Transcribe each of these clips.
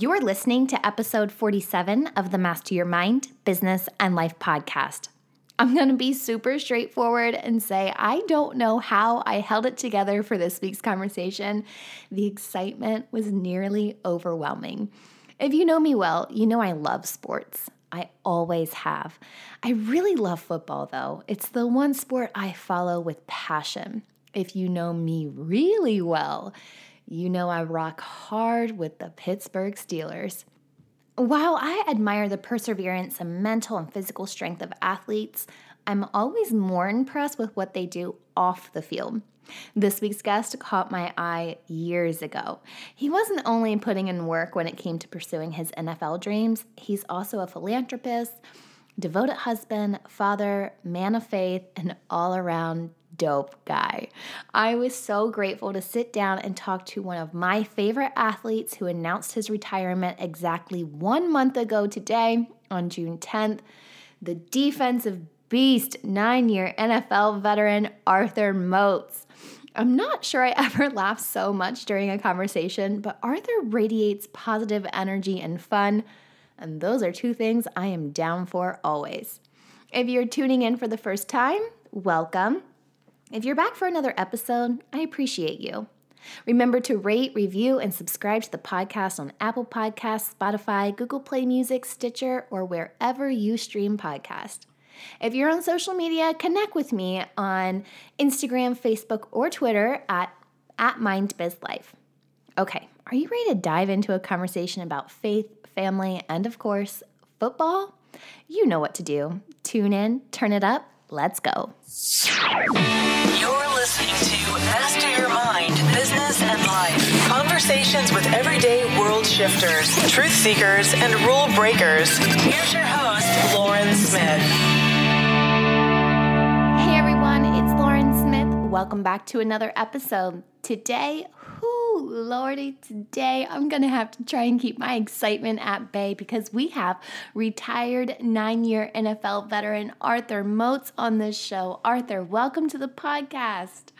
You're listening to episode 47 of the Master Your Mind, Business, and Life podcast. I'm going to be super straightforward and say I don't know how I held it together for this week's conversation. The excitement was nearly overwhelming. If you know me well, you know I love sports. I always have. I really love football, though. It's the one sport I follow with passion. If you know me really well, you know I rock hard with the Pittsburgh Steelers. While I admire the perseverance and mental and physical strength of athletes, I'm always more impressed with what they do off the field. This week's guest caught my eye years ago. He wasn't only putting in work when it came to pursuing his NFL dreams, he's also a philanthropist, devoted husband, father, man of faith, and all around dope guy. I was so grateful to sit down and talk to one of my favorite athletes who announced his retirement exactly one month ago today on June 10th. The defensive beast, nine year NFL veteran Arthur Moats. I'm not sure I ever laughed so much during a conversation, but Arthur radiates positive energy and fun, and those are two things I am down for always. If you're tuning in for the first time, welcome. If you're back for another episode, I appreciate you. Remember to rate, review, and subscribe to the podcast on Apple Podcasts, Spotify, Google Play Music, Stitcher, or wherever you stream podcasts. If you're on social media, connect with me on Instagram, Facebook, or Twitter at, at MindBizLife. Okay, are you ready to dive into a conversation about faith, family, and of course, football? You know what to do. Tune in, turn it up, let's go. You're listening to Master Your Mind, Business and Life. Conversations with everyday world shifters, truth seekers, and rule breakers. Here's your host, Lauren Smith. Hey everyone, it's Lauren Smith. Welcome back to another episode. Today, lordy, today I'm gonna have to try and keep my excitement at bay because we have retired nine year NFL veteran Arthur Moats on this show. Arthur, welcome to the podcast.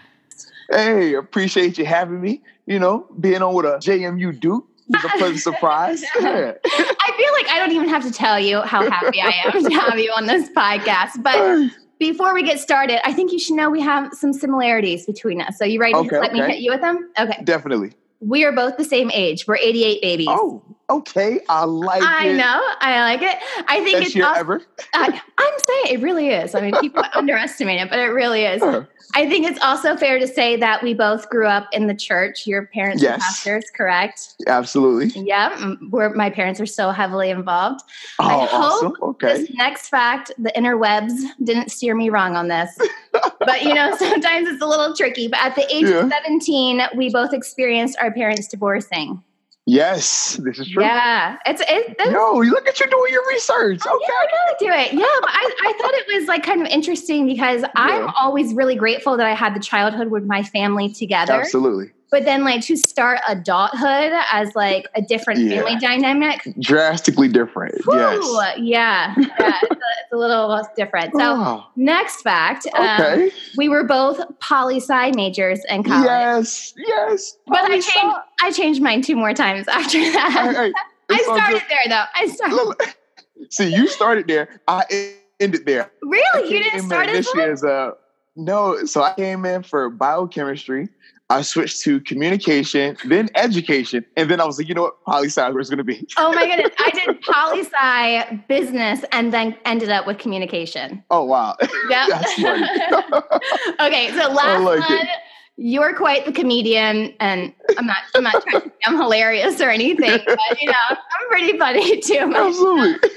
Hey, appreciate you having me. You know, being on with a JMU Duke is a pleasant surprise. Yeah. I feel like I don't even have to tell you how happy I am to have you on this podcast. But before we get started, I think you should know we have some similarities between us. So you ready Okay, to let me hit you with them? Okay. Definitely. We are both the same age. We're 88 babies. Oh, okay. I like it. I it. know. I like it. I think Best it's year also, ever. I, I'm saying it really is. I mean, people underestimate it, but it really is. Huh. I think it's also fair to say that we both grew up in the church. Your parents Yes. pastors, correct? Absolutely. Yeah, where my parents are so heavily involved. Oh, I hope awesome. Okay. This next fact, the interwebs didn't steer me wrong on this. but you know, sometimes it's a little tricky. But at the age Yeah. of 17, we both experienced our parents divorcing. Yes, this is true. Yeah. It's it, it's- Yo, you look at you doing your research. Oh, Okay. Yeah, I gotta do it. Yeah, but I, I thought it was like kind of interesting because I'm always really grateful that I had the childhood with my family together. Absolutely. But then like to start adulthood as like a different Yeah. family dynamic. Drastically different. whew, Yes. yeah. yeah it's, a, it's a little different. So Oh, next fact, um, okay. we were both poli sci majors in college. yes. Yes. But I changed I changed mine two more times after that. hey, I started there though. I started See, you started there. i ended there. really you didn't start this well? year as a no. So I came in for biochemistry. I switched to communication, then education, and then I was like, you know what, poli sci is going to be. Oh my goodness. I did poli sci business and then ended up with communication. Oh wow, funny. okay, so last like one. it. You're quite the comedian, and I'm not. I'm not trying to say I'm hilarious or anything, but you know, I'm pretty funny too. Absolutely.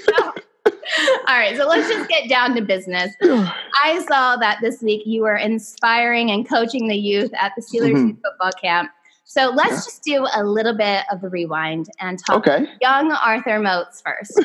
All right, so let's just get down to business. I saw that this week you were inspiring and coaching the youth at the Steelers Mhm. youth football camp. So let's Yeah. just do a little bit of the rewind and talk Okay. young Arthur Moats first.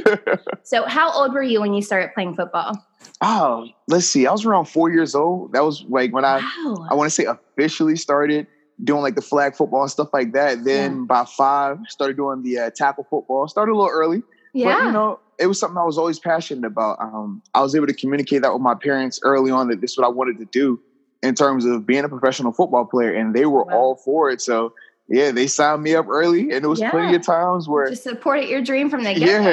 so, how old were you when you started playing football? Oh, let's see. I was around four years old. That was like when I wow. I want to say officially started doing like the flag football and stuff like that. Then by five, started doing the uh, tackle football. Started a little early, yeah. but you know, it was something I was always passionate about. Um, I was able to communicate that with my parents early on that this is what I wanted to do in terms of being a professional football player, and they were Wow. all for it. So yeah, they signed me up early, and it was Yeah. plenty of times where Just supported your dream from the get go.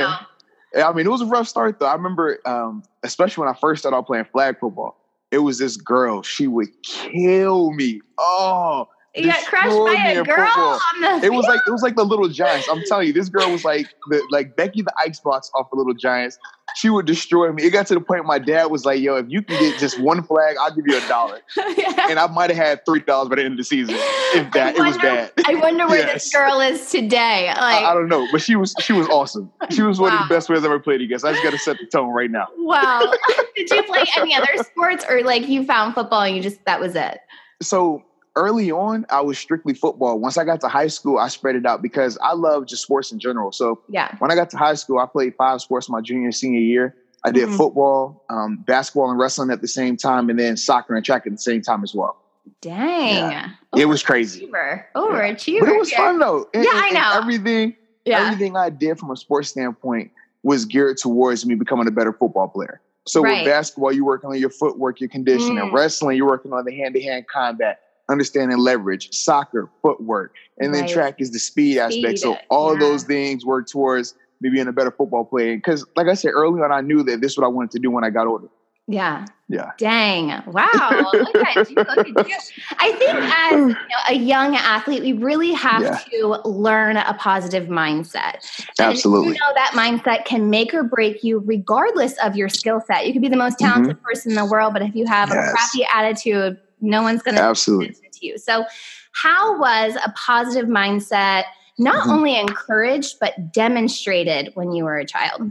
Yeah. I mean, it was a rough start though. I remember, um, especially when I first started playing flag football. It was this girl. She would kill me. Oh, You got crushed by a girl on the it was like it was like the Little Giants. I'm telling you, this girl was like the like Becky the Icebox off the Little Giants. She would destroy me. It got to the point my dad was like, "Yo, if you can get just one flag, I'll give you a dollar." Yeah. And I might have had three dollars by the end of the season. If that, I it was bad. I wonder where Yes. this girl is today. Like, I, I don't know, but she was she was awesome. She was one of the best players I ever played against. I just got to set the tone right now. wow. Did you play any other sports, or like you found football and you just that was it? so early on, I was strictly football. Once I got to high school, I spread it out because I love just sports in general. So Yeah. when I got to high school, I played five sports my junior and senior year. I did Mhm. football, um, basketball, and wrestling at the same time, and then soccer and track at the same time as well. Dang. It was crazy, Overachiever. Overachiever. but it was here. fun though. And- Yeah, and- I know. everything, Yeah. everything I did from a sports standpoint was geared towards me becoming a better football player. So Right. with basketball, you're working on your footwork, your conditioning. Mm. Wrestling, you're working on the hand-to-hand combat, understanding leverage. Soccer, footwork, and then track is the speed, aspect. So Speed, all of yeah. those things work towards me being a better football player. Because, like I said early on, I knew that this is what I wanted to do when I got older. Yeah. Yeah. Dang. Wow. Look at you. Look at you. I think as you know, a young athlete, we really have Yeah. to learn a positive mindset. And Absolutely. You know that mindset can make or break you regardless of your skill set. You could be the most talented person in the world, but if you have a Mm-hmm. Crappy attitude, no one's going to Absolutely. listen to you. So, how was a positive mindset not Mhm. only encouraged but demonstrated when you were a child?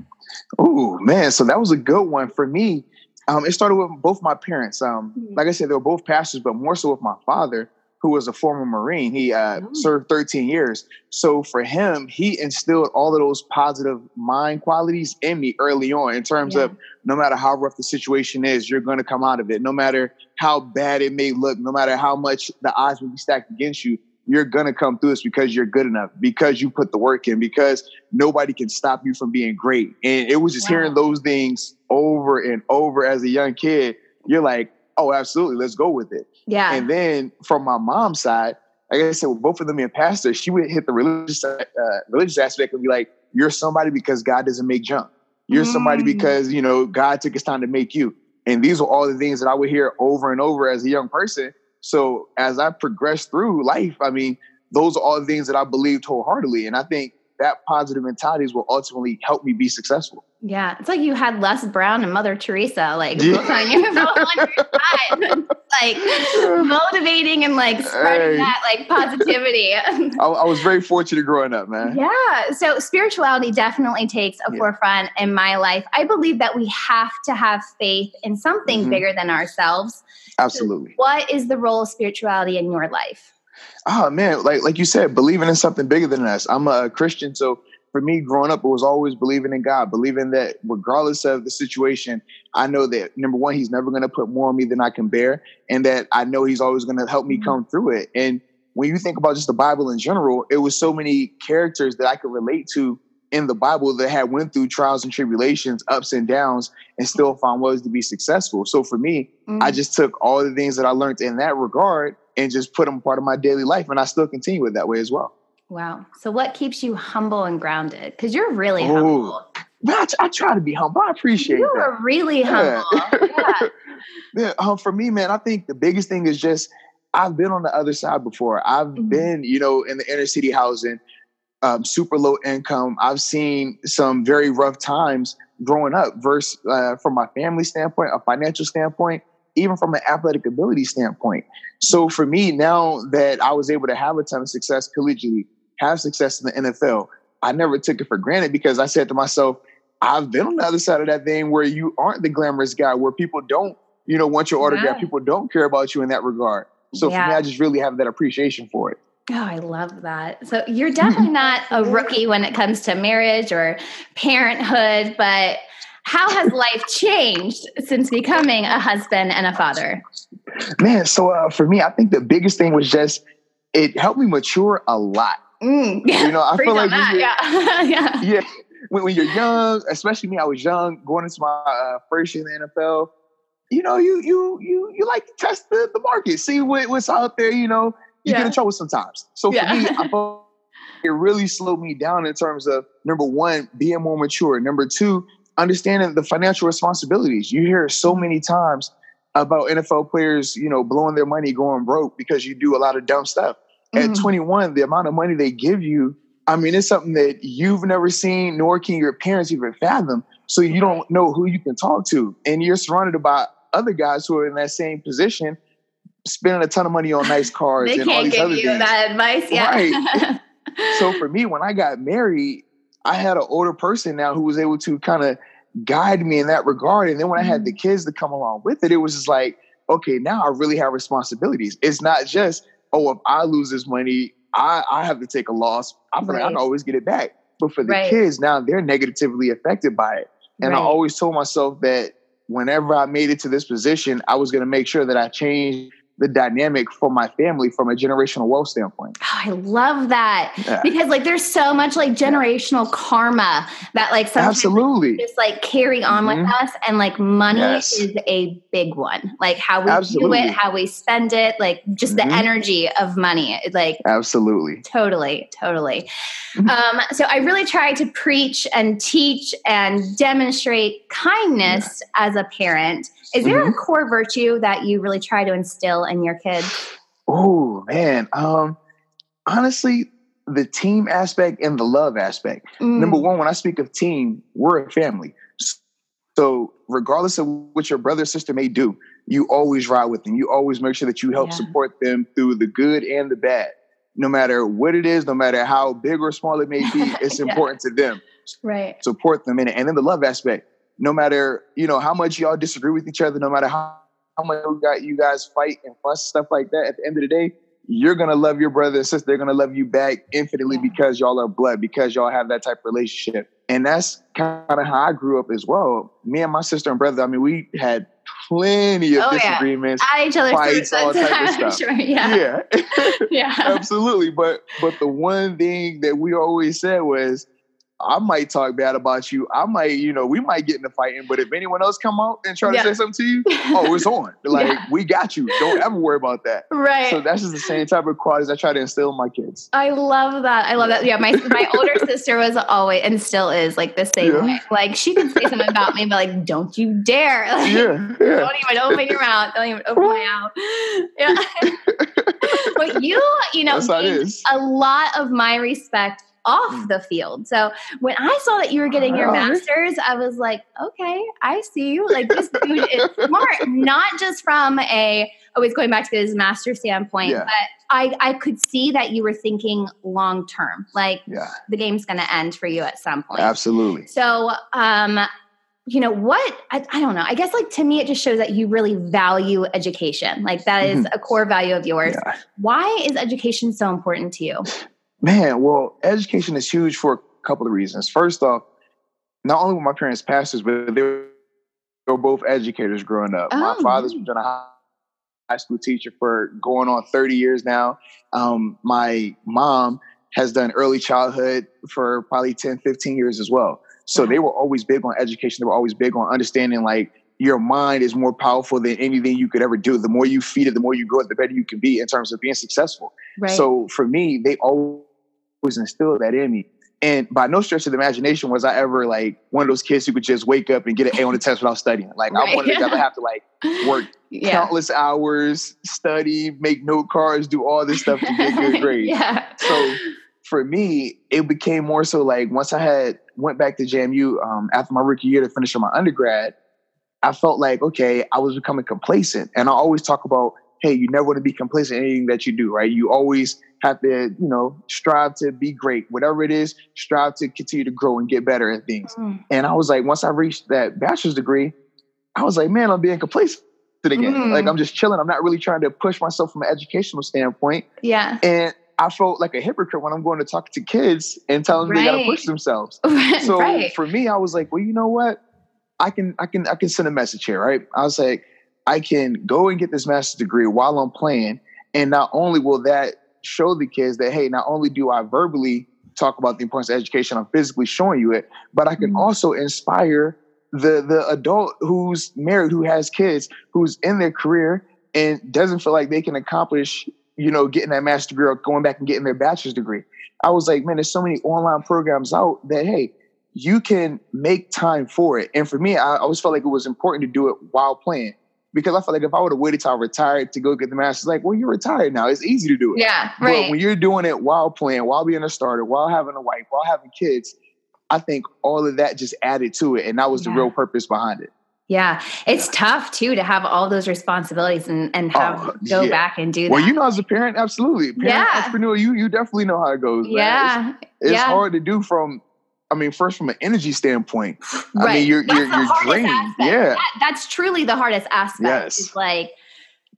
Ooh, man. So that was a good one for me. Um, it started with both my parents. Um, Mhm. like I said, they were both pastors, but more so with my father, who was a former Marine. He uh, Oh. served 13 years. So for him, he instilled all of those positive mind qualities in me early on in terms Yeah. of no matter how rough the situation is, you're going to come out of it. No matter how bad it may look, no matter how much the odds will be stacked against you, you're going to come through this because you're good enough, because you put the work in, because nobody can stop you from being great. And it was just Wow. hearing those things over and over as a young kid. You're like, oh, absolutely, let's go with it. Yeah. And then from my mom's side, like I said, with both of them being pastors, she would hit the religious uh, religious aspect and be like, "You're somebody because God doesn't make junk. You're somebody Mm. because you know God took His time to make you." And these are all the things that I would hear over and over as a young person. So as I progressed through life, I mean, those are all the things that I believed wholeheartedly, and I think that positive mentalities will ultimately help me be successful. Yeah, it's like you had Les Brown and Mother Teresa, like Yeah. on your, on your side, like motivating and like spreading Hey. that like positivity. I, I was very fortunate growing up, man. yeah, so spirituality definitely takes a Yeah. forefront in my life. I believe that we have to have faith in something Mhm. bigger than ourselves. Absolutely. What is the role of spirituality in your life? Oh man, like like you said, believing in something bigger than us. I'm a Christian, so for me, growing up, it was always believing in God, believing that regardless of the situation, I know that number one, He's never going to put more on me than I can bear, and that I know He's always going to help me Mhm. come through it. And when you think about just the Bible in general, it was so many characters that I could relate to in the Bible that had went through trials and tribulations, ups and downs, and still found ways to be successful. So for me, I Mm. just took all the things that I learned in that regard and just put them part of my daily life, and I still continue it that way as well. Wow. So, what keeps you humble and grounded? Because you're really Ooh, humble. I, t- I try to be humble. I appreciate You that. are really Yeah. humble. Yeah. Yeah, um, for me, man, I think the biggest thing is just I've been on the other side before. I've Mhm. been, you know, in the inner city housing, um, super low income. I've seen some very rough times growing up. Versus uh, from my family standpoint, a financial standpoint, even from an athletic ability standpoint. So for me, now that I was able to have a ton of success collegiately, have success in the NFL, I never took it for granted because I said to myself, I've been on the other side of that thing where you aren't the glamorous guy, where people don't, you know, want your autograph. Yeah. People don't care about you in that regard. So for me, I just really have that appreciation for it. Oh, I love that. So you're definitely not a rookie when it comes to marriage or parenthood, but how has life changed since becoming a husband and a father? Man, so uh, for me, I think the biggest thing was just it helped me mature a lot. Mm. You know, I feel like that. yeah. yeah. yeah, when, when you're young, especially me, I was young, going into my uh, first year in the NFL. You know, you you you you like to test the, the market, see what, what's out there. You know, you Yeah. get in trouble sometimes. So for me, I felt it really slowed me down in terms of number one, being more mature. Number two, understanding the financial responsibilities. You hear so many times about NFL players, you know, blowing their money, going broke because you do a lot of dumb stuff. At Mhm. 21, the amount of money they give you, I mean, it's something that you've never seen, nor can your parents even fathom. So you don't know who you can talk to. And you're surrounded by other guys who are in that same position, spending a ton of money on nice cars and all these give other you things. that advice. Yeah. Right. So for me, when I got married, I had an older person now who was able to kind of guide me in that regard. And then when I had the Mm-hmm. kids to come along with it, it was just like, okay, now I really have responsibilities. It's not just, oh, if I lose this money, I, I have to take a loss. I feel like I Right. can always get it back. But for the Right. kids, now they're negatively affected by it. And I always told myself that whenever I made it to this position, I was going to make sure that I changed the dynamic for my family from a generational wealth standpoint. Oh, I love that Yeah. because like there's so much like generational karma that like sometimes Absolutely. just like carry on with Mhm. us and like money Yes. is a big one like how we Absolutely. do it how we spend it like just Mhm. the energy of money like Absolutely. totally totally Mhm. um, so i really try to preach and teach and demonstrate kindness as a parent is there a Mm-hmm. core virtue that you really try to instill in your kids Oh man. Um honestly, the team aspect and the love aspect. Mm, Number one, when I speak of team, we're a family. So regardless of what your brother or sister may do, you always ride with them. You always make sure that you help Yeah. support them through the good and the bad. No matter what it is, no matter how big or small it may be, it's Yeah. important to them. right support them in it. And then the love aspect, no matter, you know, how much y'all disagree with each other, no matter how, how much you got you guys fight and fuss, stuff like that, at the end of the day, you're gonna love your brother and sister. They're gonna love you back infinitely Yeah. because y'all are blood, because y'all have that type of relationship. And that's kind of how I grew up as well. Me and my sister and brother, I mean, we had plenty of Oh, yeah. disagreements. at each other's Fights, all type of stuff. sure yeah yeah. yeah Absolutely. But but the one thing that we always said was I might talk bad about you. I might, you know, we might get in the fighting, but if anyone else come out and try to say something to you, oh, it's on. Like Yeah. we got you. Don't ever worry about that. right So that's just the same type of qualities I try to instill in my kids. I love that. I love that. Yeah, my my older sister was always and still is like the same Yeah. way. Like she could say something about me, but like, don't you dare! Like, Yeah, yeah. Don't even open your mouth. Don't even open my mouth. Yeah. but you, you know, That's how it a lot of my respect off the field. So when I saw that you were getting your master's, I was like, okay, I see you. Like this dude is smart, not just from a always going back to his master standpoint, Yeah. but I I could see that you were thinking long term. Like Yeah, the game's going to end for you at some point. absolutely. So, um, you know what? I, I don't know. I guess like to me, it just shows that you really value education. Like that is a core value of yours. Mm-hmm. Yeah. Why is education so important to you? Man, well, education is huge for a couple of reasons. First off, not only were my parents pastors, but they were both educators growing up. my father's been a high high school teacher for going on 30 years now. Um, my mom has done early childhood for probably 10, 15 years as well. So Wow. they were always big on education. They were always big on understanding like your mind is more powerful than anything you could ever do. The more you feed it, the more you grow it, the better you can be in terms of being successful. Right. So for me, they always instilled that in me. And by no stretch of the imagination was I ever like one of those kids who could just wake up and get an A on the test without studying. Like Right. I wanted to of the guys that have to like work yeah. countless hours, study, make note cards, do all this stuff to get good grades. yeah. So for me, it became more so like once I had went back to JMU um, after my rookie year to finish my undergrad, I felt like okay, I was becoming complacent, and I always talk about hey, you never want to be complacent in anything that you do, right? You always have to, you know, strive to be great, whatever it is, strive to continue to grow and get better at things. Mm. And I was like, once I reached that bachelor's degree, I was like, man, I'm being complacent again. Mm. Like I'm just chilling. I'm not really trying to push myself from an educational standpoint. Yeah. And I felt like a hypocrite when I'm going to talk to kids and tell them they gotta push themselves. So right. for me, I was like, well, you know what? I can I can I can send a message here, right? I was like, I can go and get this master's degree while I'm playing. And not only will that show the kids that, hey, not only do I verbally talk about the importance of education, I'm physically showing you it, but I can Mhm. also inspire the the adult who's married, who has kids, who's in their career and doesn't feel like they can accomplish you know, getting that master's degree or going back and getting their bachelor's degree. I was like, man, there's so many online programs out that, hey, you can make time for it. And for me, I always felt like it was important to do it while playing because I felt like if I would have waited till I retired to go get the master's, like, well, you're retired now. It's easy to do it. Yeah, right. But when you're doing it while playing, while being a starter, while having a wife, while having kids, I think all of that just added to it. And that was the real purpose behind it. Yeah, it's tough too to have all those responsibilities and and have Oh, go yeah. back and do Well, you know, as a parent, absolutely. Parent Yeah. entrepreneur, you you definitely know how it goes. man. It's- yeah, It's, yeah. hard to do from I mean, first from an energy standpoint. right. I mean you're That's you're you're aspect. Yeah, That- that's truly the hardest aspect. Yes. Is like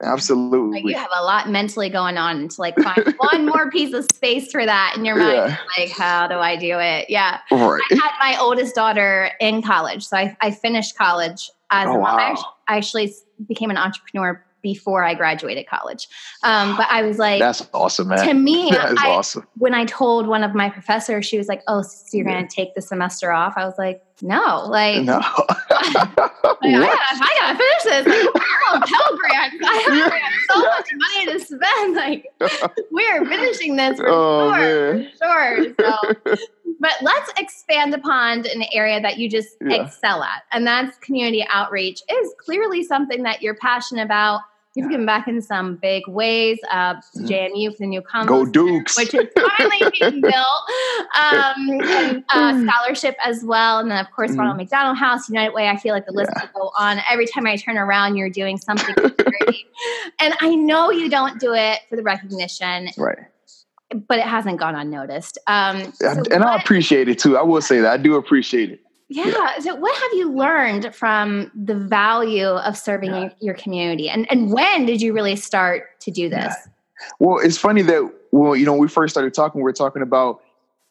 absolutely. like you have a lot mentally going on and to like find one more piece of space for that in your mind. Yeah. Like, how do I do it? Yeah. right. I had my oldest daughter in college. So I, I finished college as Oh, a mom. Wow. I actually became an entrepreneur before I graduated college. Um, but I was like, That's awesome, man. to me, that is I, awesome. when I told one of my professors, she was like, "Oh, so you're going to take the semester off?" I was like, "No, like, No. like, I, gotta, I gotta finish this. Like, I'm on Pell Grant. I have I have so much money to spend. Like, we're finishing this for Oh, sure, man. for sure." So, but let's expand upon an area that you just Yeah. excel at, and that's community outreach. Is clearly something that you're passionate about. You've given back in some big ways. Uh, to JMU for the new convo Go Center, Dukes. which is finally being built, um, and uh, scholarship as well, and then of course Ronald McDonald House, United Way. I feel like the list. Yeah. could go on. Every time I turn around, you're doing something and I know you don't do it for the recognition, right. But it hasn't gone unnoticed. Um, so and and I appreciate it too. I will say that. I do appreciate it. yeah. So, what have you learned from the value of serving your, your community, and and when did you really start to do this? Well, it's funny that well, you know, we first started talking, we were talking about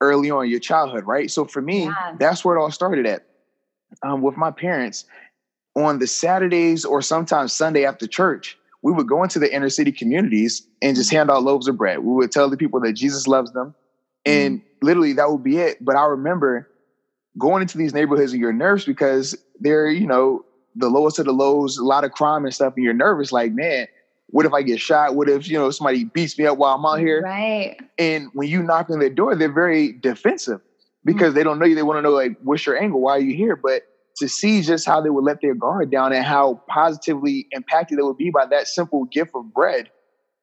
early on your childhood, right? So for me, Yeah. that's where it all started at. Um, with my parents, on the Saturdays or sometimes Sunday after church, we would go into the inner city communities and just hand out loaves of bread. We would tell the people that Jesus loves them, and mm. literally that would be it. But I remember going into these neighborhoods and you're nervous because they're, you know, the lowest of the lows, a lot of crime and stuff, and you're nervous, like, man, what if I get shot? What if, you know, somebody beats me up while I'm out here? Right. And when you knock on their door, they're very defensive because mm. they don't know you. They want to know, like, what's your angle? Why are you here? But to see just how they would let their guard down and how positively impacted they would be by that simple gift of bread.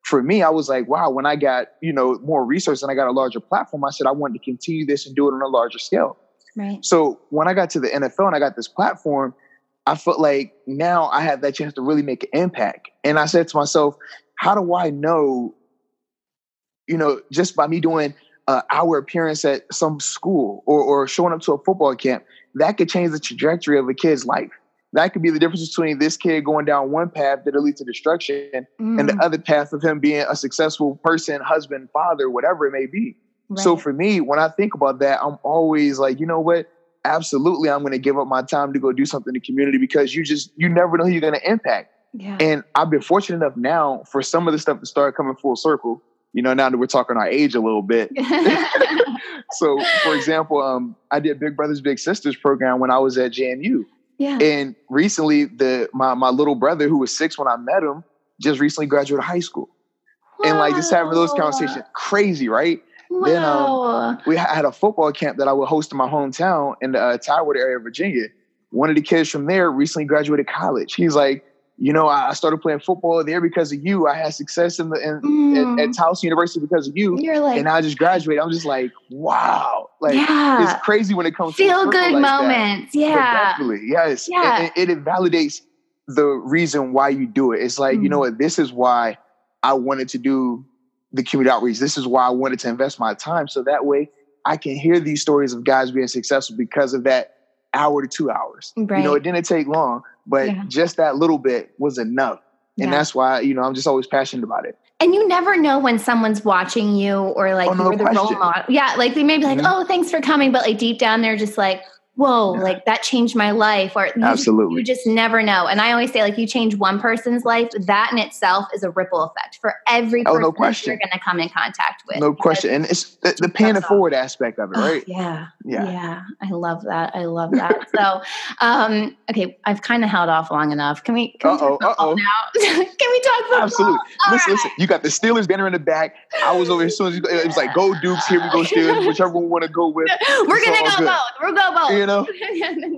For me, I was like, wow, when I got, you know, more resources and I got a larger platform, I said I wanted to continue this and do it on a larger scale. Right. So when I got to the NFL and I got this platform, I felt like now I had that chance to really make an impact. And I said to myself, how do I know, you know, just by me doing uh, our appearance at some school or, or showing up to a football camp, that could change the trajectory of a kid's life. That could be the difference between this kid going down one path that'll lead to destruction and the Mm, other path of him being a successful person, husband, father, whatever it may be. So for me, when I think about that, I'm always like, you know what? Absolutely, I'm going to give up my time to go do something in the community because you just you never know who you're going to impact. yeah. And I've been fortunate enough now for some of the stuff to start coming full circle. You know, now that we're talking our age a little bit. So, for example, um, I did Big Brothers Big Sisters program when I was at JMU, yeah. and recently, the my my little brother who was six when I met him just recently graduated high school, and like just having those conversations, crazy, right? then, um, we had a football camp that I would host in my hometown in the uh, Tidewater area of Virginia. One of the kids from there recently graduated college. He's like, you know, I started playing football there because of you. I had success in the in, Mm. at, at Towson University because of you, You're like, and I just graduated. I'm just like, wow, like yeah. it's crazy when it comes to Feel good moments. Yeah. Definitely, yes. Yeah. It validates the reason why you do it. It's like, you know Mm. what, this is why I wanted to do the community outreach. This is why I wanted to invest my time. So that way I can hear these stories of guys being successful because of that hour to two hours. You know, it didn't take long, but Yeah. just that little bit was enough. And Yeah. that's why, you know, I'm just always passionate about it. And you never know when someone's watching you or like Oh, no you're the role model. Yeah, like they may be like, Mhm. "Oh, thanks for coming," but like deep down they're just like, whoa, like that changed my life. Or you, Absolutely. you just never know. And I always say, like, you change one person's life, that in itself is a ripple effect for every Oh, person no question. you're going to come in contact with. no question. And it's the, the paying it forward aspect of it, Oh, right? yeah. Yeah. Yeah. I love that. I love that. so, um, okay, I've kind of held off long enough. Can we, can we Uh-oh, talk football uh-oh. now? can we talk football? Absolutely. All listen, right. listen. You got the Steelers banner in the back. I was over as soon as you it was like, go Dukes, here we go Steelers, whichever one we want to go with. We're gonna go good. both. We'll go both. You know?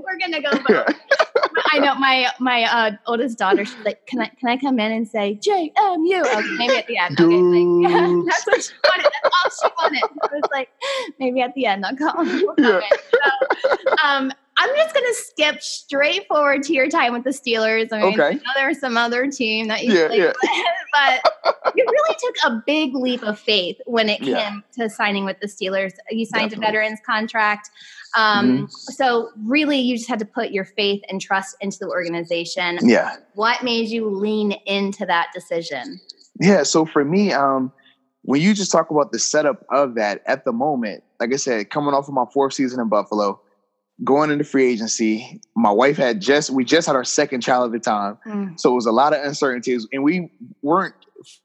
We're gonna go both. I know my my uh, oldest daughter. She's like, "Can I can I come in and say J M U?" Okay, maybe at the end. Okay, like, yeah, that's what she wanted. That's all she wanted. I was like, maybe at the end I'll come. We'll come Yeah. in. So, um, I'm just gonna skip straight forward to your time with the Steelers. I mean, Okay. know there was some other team that you Yeah, played yeah. with, but you really took a big leap of faith when it came Yeah. to signing with the Steelers. You signed Definitely. a veterans contract. Um, So really, you just had to put your faith and trust into the organization. Yeah. What made you lean into that decision? Yeah. So for me, um, when you just talk about the setup of that at the moment, like I said, coming off of my fourth season in Buffalo, going into free agency, my wife had just we just had our second child at the time. Mm, So it was a lot of uncertainties, and we weren't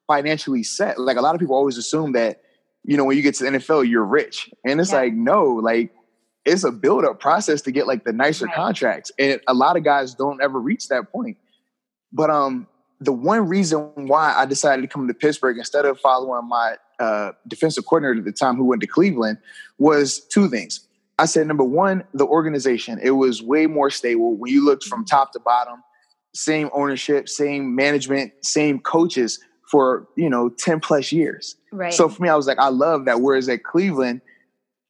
financially set. Like a lot of people always assume that, you know, when you get to the NFL, you're rich, and it's Yeah. like no, like it's a build up process to get like the nicer Right. contracts, and a lot of guys don't ever reach that point. But um, the one reason why I decided to come to Pittsburgh instead of following my uh, defensive coordinator at the time, who went to Cleveland, was two things. I said number one, the organization. It was way more stable when you looked from top to bottom same ownership, same management, same coaches for, you know, 10 plus years. right. So for me, I was like, I love that. Whereas at Cleveland,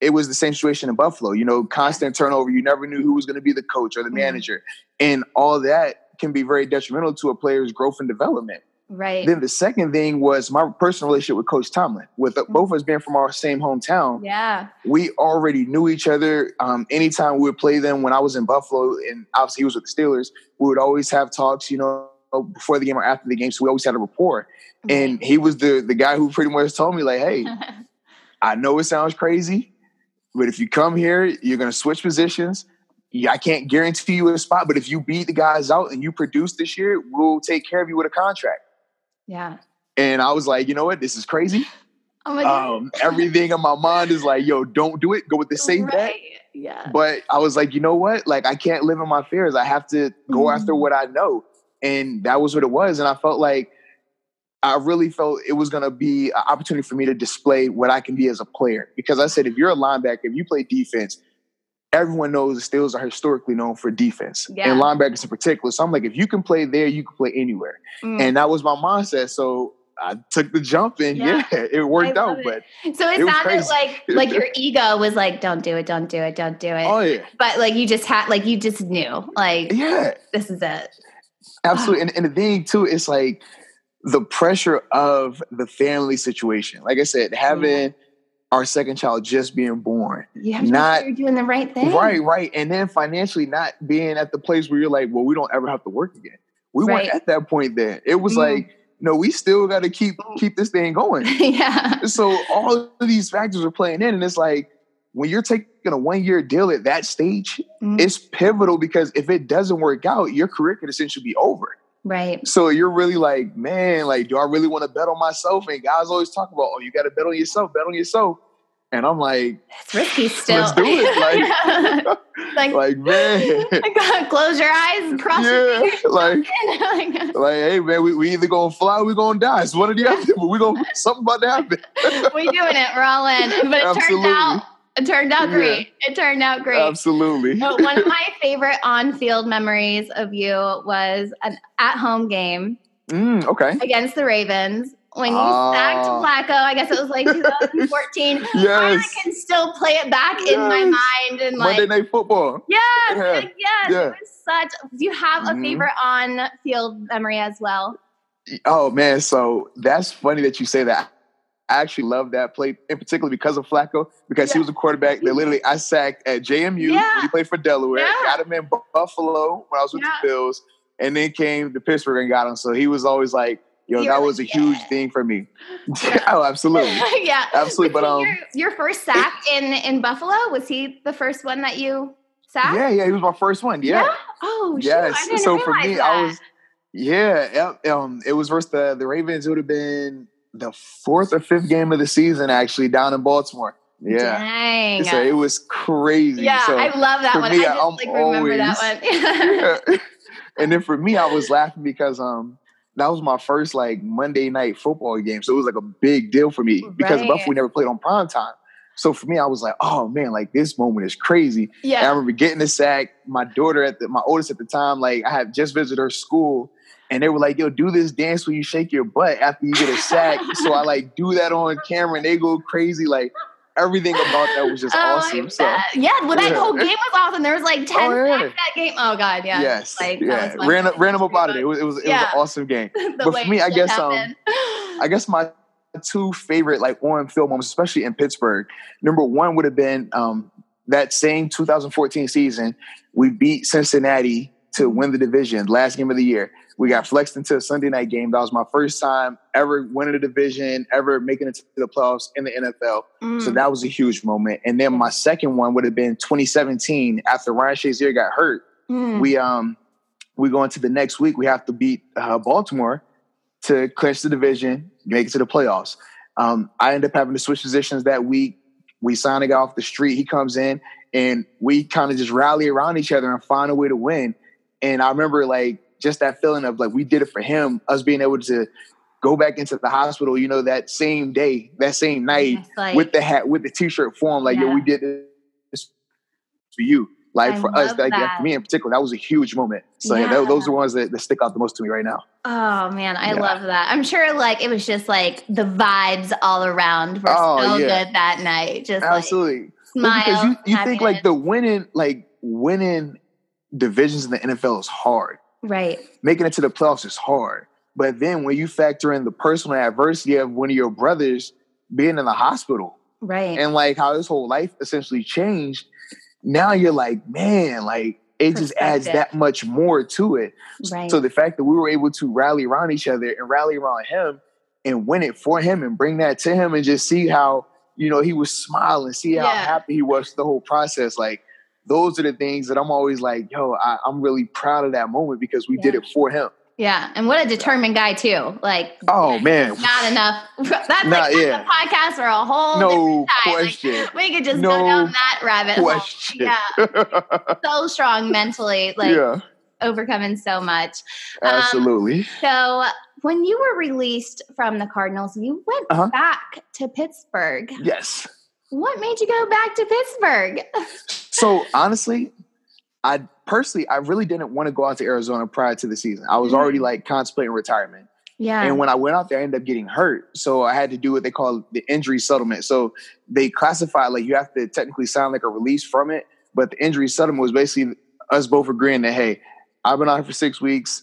it was the same situation in Buffalo, you know, constant turnover. You never knew who was going to be the coach or the Mhm. manager. And all that can be very detrimental to a player's growth and development. Right. Then the second thing was my personal relationship with Coach Tomlin. With uh, both of us being from our same hometown, yeah. we already knew each other. Um, anytime we would play them when I was in Buffalo, and obviously he was with the Steelers, we would always have talks, you know, before the game or after the game. So we always had a rapport. And he was the the guy who pretty much told me, like, hey, I know it sounds crazy, but if you come here, you're gonna switch positions. I can't guarantee you a spot, but if you beat the guys out and you produce this year, we'll take care of you with a contract. Yeah. And I was like, you know what? This is crazy. Oh my God. Um, everything in my mind is like, yo, don't do it. Go with the safe bet. Right. Yeah. But I was like, you know what? Like, I can't live in my fears. I have to go Mhm. after what I know. And that was what it was. And I felt like I really felt it was going to be an opportunity for me to display what I can be as a player. Because I said, if you're a linebacker, if you play defense, everyone knows the Steelers are historically known for defense Yeah. and linebackers in particular. So I'm like, if you can play there, you can play anywhere. Mm. And that was my mindset. So I took the jump and Yeah. yeah, it worked out. it. But so it, it was sounded like like your ego was like, "Don't do it, don't do it, don't do it." oh yeah. But like you just had, like you just knew, like Yeah. this is it. Absolutely. And, and the thing too, it's like the pressure of the family situation. Like I said, having our second child just being born. You have Not- you're doing the right thing, Right, right. And then financially not being at the place where you're like, well, we don't ever have to work again. We Right. weren't at that point then. It was Mhm. like, no, we still gotta keep keep this thing going. yeah, so all of these factors are playing in, and it's like when you're taking a one year deal at that stage, Mhm. it's pivotal because if it doesn't work out, your career could essentially be over. Right. So you're really like, man, like, do I really want to bet on myself? And guys always talk about, oh, you got to bet on yourself, bet on yourself. And I'm like, It's risky still. Let's do it, like- like, like, man, uh, close your eyes and cross your yeah, fingers. like, Like, uh, like, hey, man, we, we either gonna fly or we gonna die. It's one or the other, but we gonna something about to happen. we doing it. We're all in. But it Absolutely. out it turned out Yeah. great. It turned out great. Absolutely. But one of my favorite on-field memories of you was an at-home game Mm, okay. against the Ravens when you Ah. sacked Flacco. I guess it was like 2014. yes. I can still play it back in my mind and like Monday Night Football. yes, Yeah. like, yes. Yeah. It was such. Do you have a Mhm. favorite on-field memory as well? Oh man, so that's funny that you say that. I actually love that play in particular because of Flacco, because he was a quarterback that literally I sacked at JMU Yeah. when he played for Delaware, Yeah. got him in Buffalo when I was with Yeah. the Bills, and then came to Pittsburgh and got him. So he was always like, yo, You're that was a huge thing for me. oh, absolutely. yeah, Absolutely, but, Was um, your, your first sack in in Buffalo was he the first one that you sack? Yeah, yeah, he was my first one. Yeah. Oh, yes. I didn't So for me, that. I was yeah, um, it was versus the, the Ravens. It would have been the fourth or fifth game of the season, actually, down in Baltimore. Yeah. Dang. So it was crazy. yeah, so, I love that one. me, I just I'm like remember that one. yeah. and then for me, I was laughing because um that was my first like Monday night football game. So it was like a big deal for me because Right. Buffalo never played on prime time. So for me, I was like, oh man, like this moment is crazy. And I remember getting the sack. My daughter at the my oldest at the time, like I had just visited her school, and they were like, "Yo, do this dance where you shake your butt after you get a sack." so I like do that on camera, and they go crazy. Like everything about that was just Oh, awesome. So yeah, well, that Yeah. whole game was awesome. There was like ten Oh, yeah. that game. Oh god, yeah. yes, like, yeah, ran ran them up history out of it. It was it was, it Yeah. was an awesome game. But for me, I guess, um, happened. I guess my two favorite like on film moments, especially in Pittsburgh. Number one would have been um, that same 2014 season. We beat Cincinnati to win the division, last game of the year. We got flexed into a Sunday night game. That was my first time ever winning a division, ever making it to the playoffs in the NFL. So Mm. that was a huge moment. And then my second one would have been 2017 after Ryan Shazier got hurt Mm. we um we go into the next week. We have to beat uh, Baltimore to clinch the division, make it to the playoffs. Um, I end up having to switch positions that week. We sign a guy off the street. He comes in, and we kind of just rally around each other and find a way to win. And I remember like just that feeling of like we did it for him. Us being able to go back into the hospital, you know, that same day, that same night, It's like- with the hat, with the t-shirt form, like yo, we did this for you. Like I for us, like, yeah, that. for me in particular, that was a huge moment. So yeah, Yeah. those are the ones that, that stick out the most to me right now. Oh man, I Yeah. love that. I'm sure like it was just like the vibes all around were Oh, so yeah. good that night. Just Absolutely. like Well, smile. because you, you think like the winning, like winning divisions in the NFL is hard. Right. Making it to the playoffs is hard. But then when you factor in the personal adversity of one of your brothers being in the hospital Right. and like how his whole life essentially changed, now you're like, man, like it just adds that much more to it. right. So the fact that we were able to rally around each other and rally around him and win it for him and bring that to him and just see how, you know, he was smiling, see how Yeah. happy he was the whole process. Like those are the things that I'm always like, yo, I, I'm really proud of that moment because we did it for him. yeah. And what a determined guy too. Like Oh man. not enough. That's Nah, like yeah. a podcast for a whole No time. Like, question. we could just No go down that rabbit hole. Question. Yeah. So strong mentally, like yeah, overcoming so much. Um, absolutely. So when you were released from the Cardinals, you went Uh-huh. back to Pittsburgh. yes. What made you go back to Pittsburgh? So honestly, I personally, I really didn't want to go out to Arizona prior to the season. I was already mm-hmm. like contemplating retirement. Yeah. And when I went out there, I ended up getting hurt. So I had to do what they call the injury settlement. So they classify like you have to technically sign like a release from it. But the injury settlement was basically us both agreeing that, hey, I've been out for six weeks.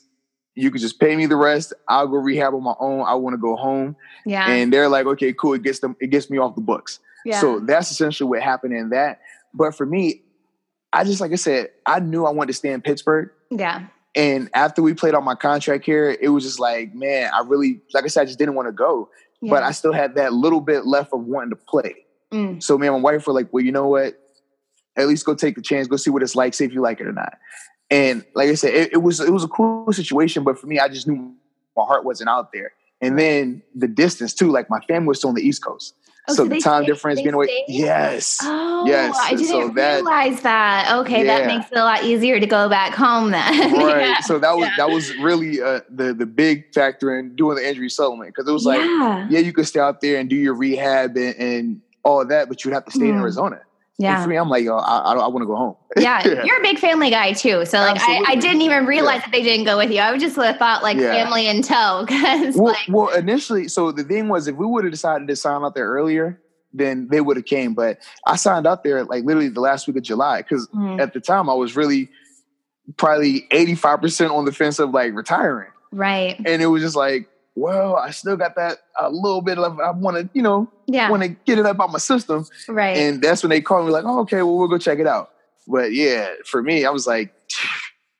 You could just pay me the rest. I'll go rehab on my own. I want to go home. yeah. And they're like, okay, cool. It gets them, it gets me off the books. yeah. So that's essentially what happened in that. But for me, I just like I said, I knew I wanted to stay in Pittsburgh. yeah. And after we played on my contract here, it was just like, man, I really, like I said, I just didn't want to go. Yeah. But I still had that little bit left of wanting to play. Mm. So me and my wife were like, well, you know what? At least go take the chance, go see what it's like, see if you like it or not. And like I said, it, it was it was a cool situation, but for me, I just knew my heart wasn't out there. And then the distance too, like my family was still on the East Coast. Oh, so so the time stayed- difference being away. Yes. Oh, Yes, I didn't so that- realize that. Okay, that makes it a lot easier to go back home then. right. yeah. So that was Yeah. that was really uh, the the big factor in doing the injury settlement because it was like, yeah. yeah, you could stay out there and do your rehab and, and all that, but you'd have to stay in Mm. And Yeah. for me, I'm like, yo, I, I, I want to go home. Yeah, you're a big family guy too. So like, I, I didn't even realize Yeah. that they didn't go with you. I would just would have thought like Yeah. family in tow because well, like, well, initially, so the thing was, if we would have decided to sign out there earlier, then they would have came. But I signed out there like literally the last week of July because mm, at the time I was really probably 85 percent on the fence of like retiring, right, and it was just like, well, I still got that a little bit of I want to, you know, yeah, want to get it up out my system, right. and that's when they called me like, oh, okay, well, we'll go check it out. But yeah, for me, I was like.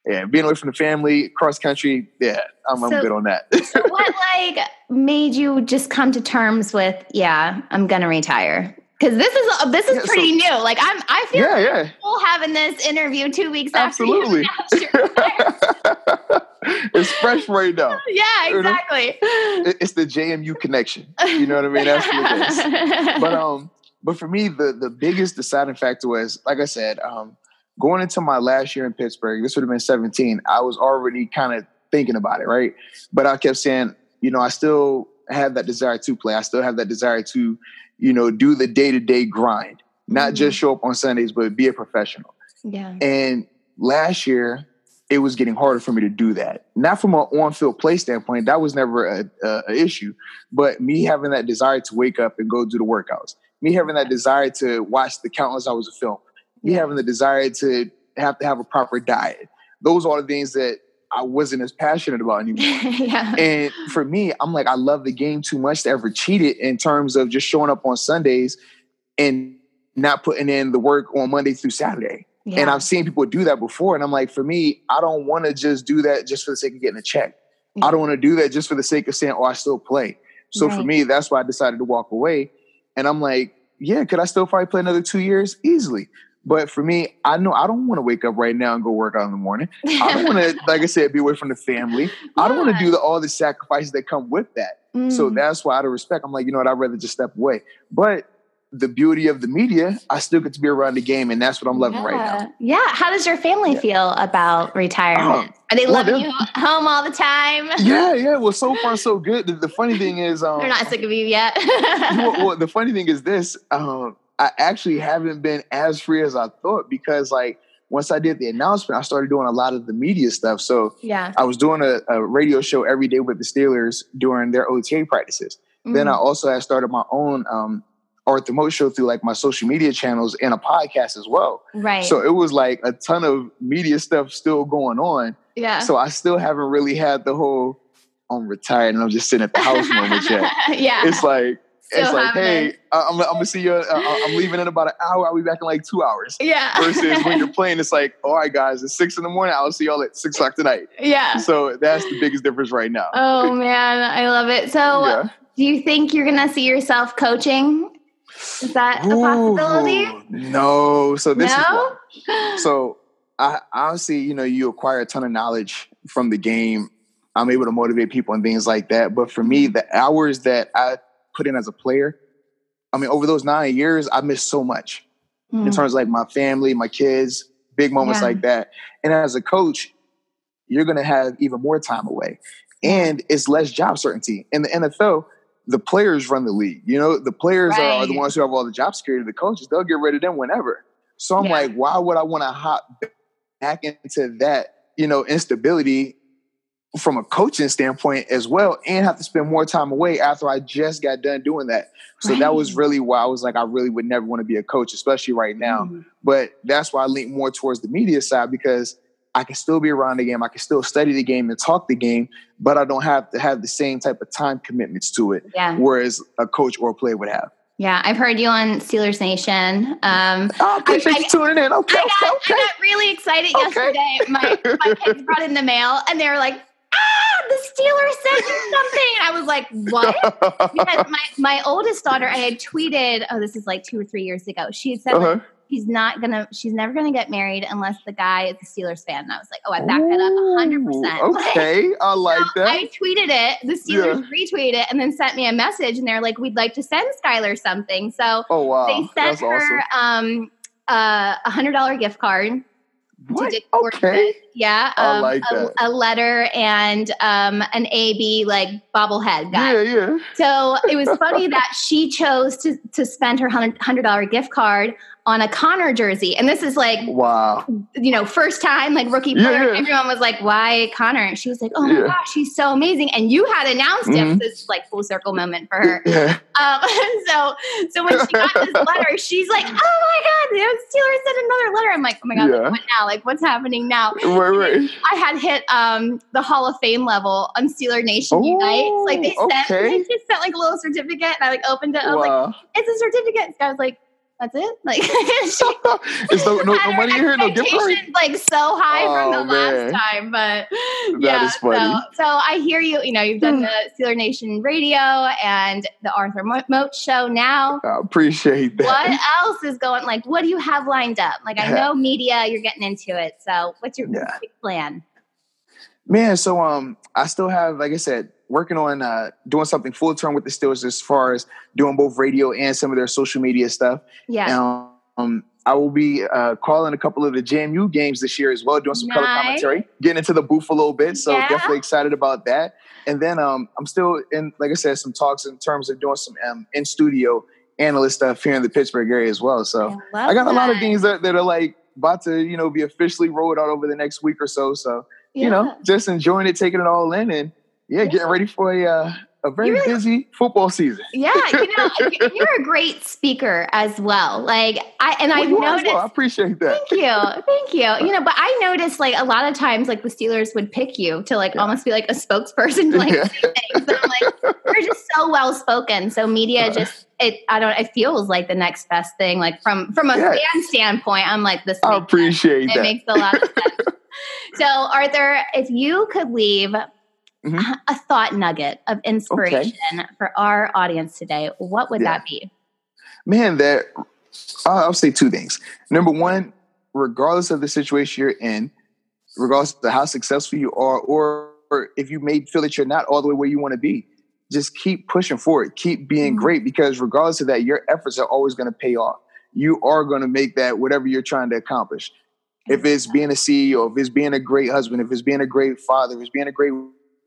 Yeah, being away from the family, cross country, yeah, I'm, I'm good on that. so what like made you just come to terms with yeah, I'm gonna retire? Because this is this is Yeah, so- pretty new. Like I'm, I feel Yeah, yeah. cool having this interview two weeks after you Absolutely. announced your fire. it's fresh right now. Yeah, You know? exactly. It's the JMU connection. You know what I mean? That's what it is. But um, but for me, the the biggest deciding factor was, like I said, um, going into my last year in Pittsburgh. This would have been 17. I was already kind of thinking about it, right? But I kept saying, you know, I still have that desire to play. I still have that desire to, you know, do the day to day grind, not Mhm. just show up on Sundays, but be a professional. yeah. And last year, it was getting harder for me to do that. Not from an on-field play standpoint, that was never a, a, a issue. But me having that desire to wake up and go do the workouts, me having that desire to watch the countless hours of film, me Yeah. having the desire to have to have a proper diet. Those are the things that I wasn't as passionate about anymore. yeah. And for me, I'm like, I love the game too much to ever cheat it in terms of just showing up on Sundays and not putting in the work on Monday through Saturday. Yeah. And I've seen people do that before. And I'm like, for me, I don't want to just do that just for the sake of getting a check. I don't want to do that just for the sake of saying, oh, I still play. So for me, that's why I decided to walk away. And I'm like, yeah, could I still probably play another two years? Easily. But for me, I know I don't want to wake up right now and go work out in the morning. I don't want to, like I said, be away from the family. I don't want to do the, all the sacrifices that come with that. So Mm. that's why out of respect, I'm like, you know what, I'd rather just step away. But the beauty of the media, I still get to be around the game, and that's what I'm loving right now. Yeah. Yeah. How does your family Yeah. feel about retirement? Are they well, loving you home all the time? Yeah, yeah. Well, so far so good. The, the funny thing is, um, They're not sick of you yet. well, well, the funny thing is this: um, I actually haven't been as free as I thought because, like, once I did the announcement, I started doing a lot of the media stuff. So yeah. I was doing a, a radio show every day with the Steelers during their OTA practices. Then I Mm. also had started my own um, Art the Most show through like my social media channels and a podcast as well. right. So it was like a ton of media stuff still going on. yeah. So I still haven't really had the whole I'm retired and I'm just sitting at the house moment yet. yeah. It's like Still it's like, hey, it. I- I'm, I'm gonna see you. Uh, I'm leaving in about an hour. I'll be back in like two hours. yeah. Versus when you're playing, it's like, all right, guys, it's six in the morning. I'll see y'all at six o'clock tonight. yeah. So that's the biggest difference right now. Oh man, I love it. So, Yeah. do you think you're gonna see yourself coaching? Is that a possibility? No. So this is no. why. So I honestly, you know, you acquire a ton of knowledge from the game. I'm able to motivate people and things like that. But for me, the hours that I put in as a player, I mean, over those nine years, I missed so much in Mm. terms of like my family, my kids, big moments Yeah. like that. And as a coach, you're going to have even more time away. And it's less job certainty. In the NFL, the players run the league. You know, the players are, are the ones who have all the job security. The coaches, they'll get rid of them whenever. So I'm Yeah. like, why would I want to hop back into that, you know, instability from a coaching standpoint as well and have to spend more time away after I just got done doing that. So that was really why I was like, I really would never want to be a coach, especially right now. Mm. But that's why I lean more towards the media side because I can still be around the game. I can still study the game and talk the game, but I don't have to have the same type of time commitments to it, Yeah. whereas a coach or a player would have. Yeah. I've heard you on Steelers Nation. Um, I appreciate I- tuning in. Okay, I got, okay, I got really excited Okay. yesterday. My my kids brought in the mail and they were like, "Ah, the Steelers sent you something." And I was like, "What?" Because my my oldest daughter, I had tweeted. Oh, this is like two or three years ago. She had said like, uh-huh. not gonna, she's never gonna get married unless the guy is a Steelers fan. And I was like, "Oh, I backed that up hundred percent." Ooh, Okay, I like So that. I tweeted it. The Steelers retweeted it and then sent me a message, and they're like, "We'd like to send Skylar something." So oh wow, they sent that's her awesome. um, uh, a hundred dollar gift card What? to Okay. Yeah, I um, like a, that. a letter and um, an AB like bobblehead guy. yeah, yeah. So it was funny that she chose to to spend her hundred dollar gift card on a Conner jersey, and this is like Wow. you know first time like rookie player. yeah. Everyone was like, "Why Conner?" And she was like, "Oh my Yeah. gosh, he's so amazing!" And you had announced him. Mhm. So it's like full circle moment for her. Um, so so when she got this letter, she's like, "Oh my god, the Steelers sent another letter." I'm like, "Oh my god, like, what now? Like what's happening now?" Right, right. I had hit um, the Hall of Fame level on Steeler Nation Unites. Like they Oh, sent, okay. they just sent like a little certificate, and I like opened it. I was like, "It's a certificate." This guy was like, That's it. Like Is no, no, no money here, no gift card. like so high from Oh, the man. last time, but That yeah. is funny. So, so I hear you. You know, you've done the Steeler Nation Radio and the Arthur Mo- Moat Show now. I appreciate that. What else is going? Like, what do you have lined up? Like, I know media, you're getting into it. So, what's your Yeah. plan? Man, so um, I still have, like I said, working on uh doing something full term with the Steelers as far as doing both radio and some of their social media stuff. Yeah. Um, I will be uh, calling a couple of the JMU games this year as well, doing some color commentary, getting into the booth a little bit. So Yeah. definitely excited about that. And then um, I'm still in, like I said, some talks in terms of doing some um, in studio analyst stuff here in the Pittsburgh area as well. So love I got a lot of things that, that are like about to, you know, be officially rolled out over the next week or so. So you know, just enjoying it, taking it all in, and yeah, getting ready for a uh, a very really- busy football season. Yeah, you know, you're a great speaker as well. Like I and Well, I've noticed. well. I appreciate that. Thank you, thank you. You know, but I noticed like a lot of times, like the Steelers would pick you to like Yeah. almost be like a spokesperson to like yeah. things. And I'm like, you're just so well spoken. So media just it. I don't. It feels like the next best thing. Like from from a Yeah. fan standpoint, I'm like this. I appreciate It that. makes a lot of sense. so, Arthur, if you could leave Mhm. a thought nugget of inspiration for our audience today, what would Yeah. that be? Man, that I'll, say two things. Number one, regardless of the situation you're in, regardless of how successful you are, or, or if you may feel that you're not all the way where you want to be, just keep pushing forward, keep being Mhm. great, because regardless of that, your efforts are always going to pay off. You are going to make that whatever you're trying to accomplish. If it's being a CEO, if it's being a great husband, if it's being a great father, if it's being a great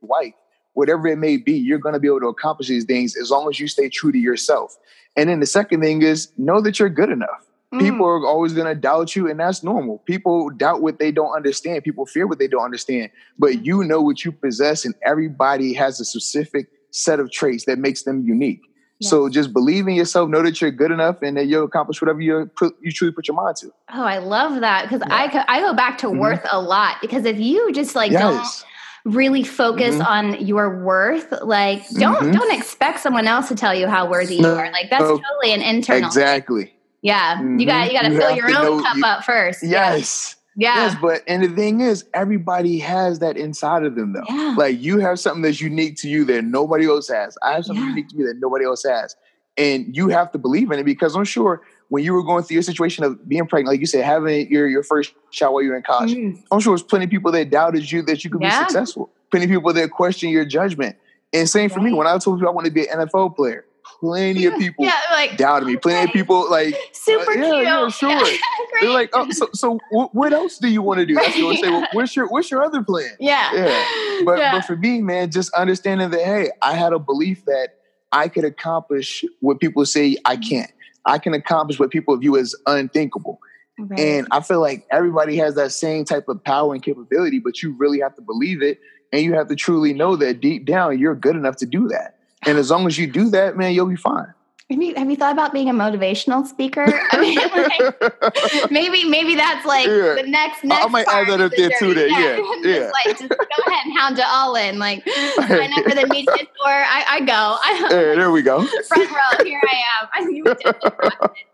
wife, whatever it may be, you're going to be able to accomplish these things as long as you stay true to yourself. And then the second thing is know that you're good enough. Mm. People are always going to doubt you, and that's normal. People doubt what they don't understand. People fear what they don't understand. But you know what you possess, and everybody has a specific set of traits that makes them unique. So just believe in yourself, know that you're good enough, and that you'll accomplish whatever you you truly put your mind to. Oh, I love that because Yeah. I I go back to Mhm. worth a lot because if you just like don't yes, really focus Mhm. on your worth, like don't Mhm. don't expect someone else to tell you how worthy you are. Like that's no. totally an internal. exactly. Yeah, you got you got to fill your own know- cup you- up first. Yeah. Yes. Yeah. Yes, but and the thing is, everybody has that inside of them, though. Yeah. Like you have something that's unique to you that nobody else has. I have something Yeah. unique to me that nobody else has, and you have to believe in it because I'm sure when you were going through your situation of being pregnant, like you said, having your your first child while you were in college, Mm. I'm sure there's plenty of people that doubted you that you could Yeah. be successful. Plenty of people that question your judgment. And same for me when I told you I want to be an NFL player. Plenty of people Yeah, like doubted me. Plenty of people like super Uh, yeah, cute. yeah, sure. They're like, oh, so so what else do you want to do? That's what I say. Well, what's your what's your other plan? yeah. Yeah. But Yeah. but for me, man, just understanding that hey, I had a belief that I could accomplish what people say I can't. I can accomplish what people view as unthinkable. Right. And I feel like everybody has that same type of power and capability, but you really have to believe it and you have to truly know that deep down you're good enough to do that. And as long as you do that, man, you'll be fine. Have, you, have you thought about being a motivational speaker? I mean, like, maybe maybe that's like Yeah. the next next. I might add that up there too then, yeah, just yeah. like just go ahead and hound it all in. Like sign up for the media tour. I, I go. I, Hey, there we go. front row. Here I am. I you would definitely rock it.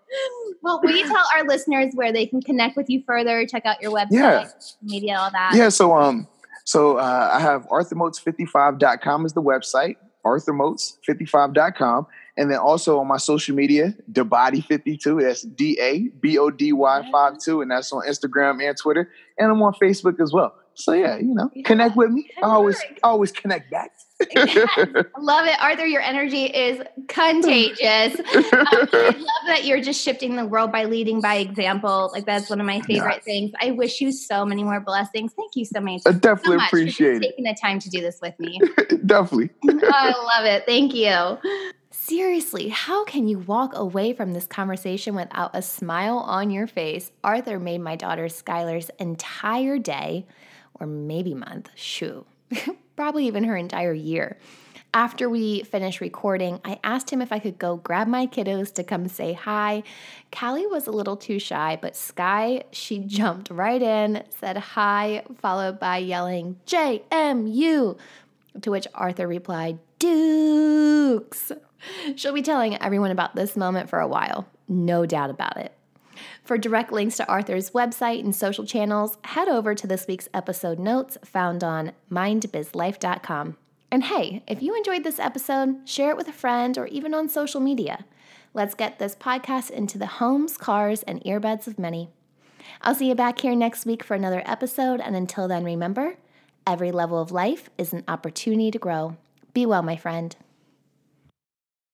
Well, will you tell our listeners where they can connect with you further? Check out your website, Yeah. media, all that. Yeah, so um, so uh, I have arthurmoats55.com is the website, arthurmoats55.com. And then also on my social media, Dabody52, that's D A B O D Y 52, and that's on Instagram and Twitter. And I'm on Facebook as well. So yeah, you know, Yeah. connect with me. I always always connect back. Love it, Arthur. Your energy is contagious. Um, I love that you're just shifting the world by leading by example. Like that's one of my favorite things. I wish you so many more blessings. Thank you so much. I so definitely much for appreciate taking the time to do this with me. it. definitely. I love it. Thank you. Seriously, how can you walk away from this conversation without a smile on your face? Arthur made my daughter Skylar's entire day, or maybe month, shoo, probably even her entire year. After we finished recording, I asked him if I could go grab my kiddos to come say hi. Callie was a little too shy, but Sky, she jumped right in, said hi, followed by yelling, JMU, to which Arthur replied, Dukes. She'll be telling everyone about this moment for a while, no doubt about it. For direct links to Arthur's website and social channels, head over to this week's episode notes found on mindbizlife.com. And hey, if you enjoyed this episode, share it with a friend or even on social media. Let's get this podcast into the homes, cars, and earbuds of many. I'll see you back here next week for another episode, and until then, remember every level of life is an opportunity to grow. Be well, my friend.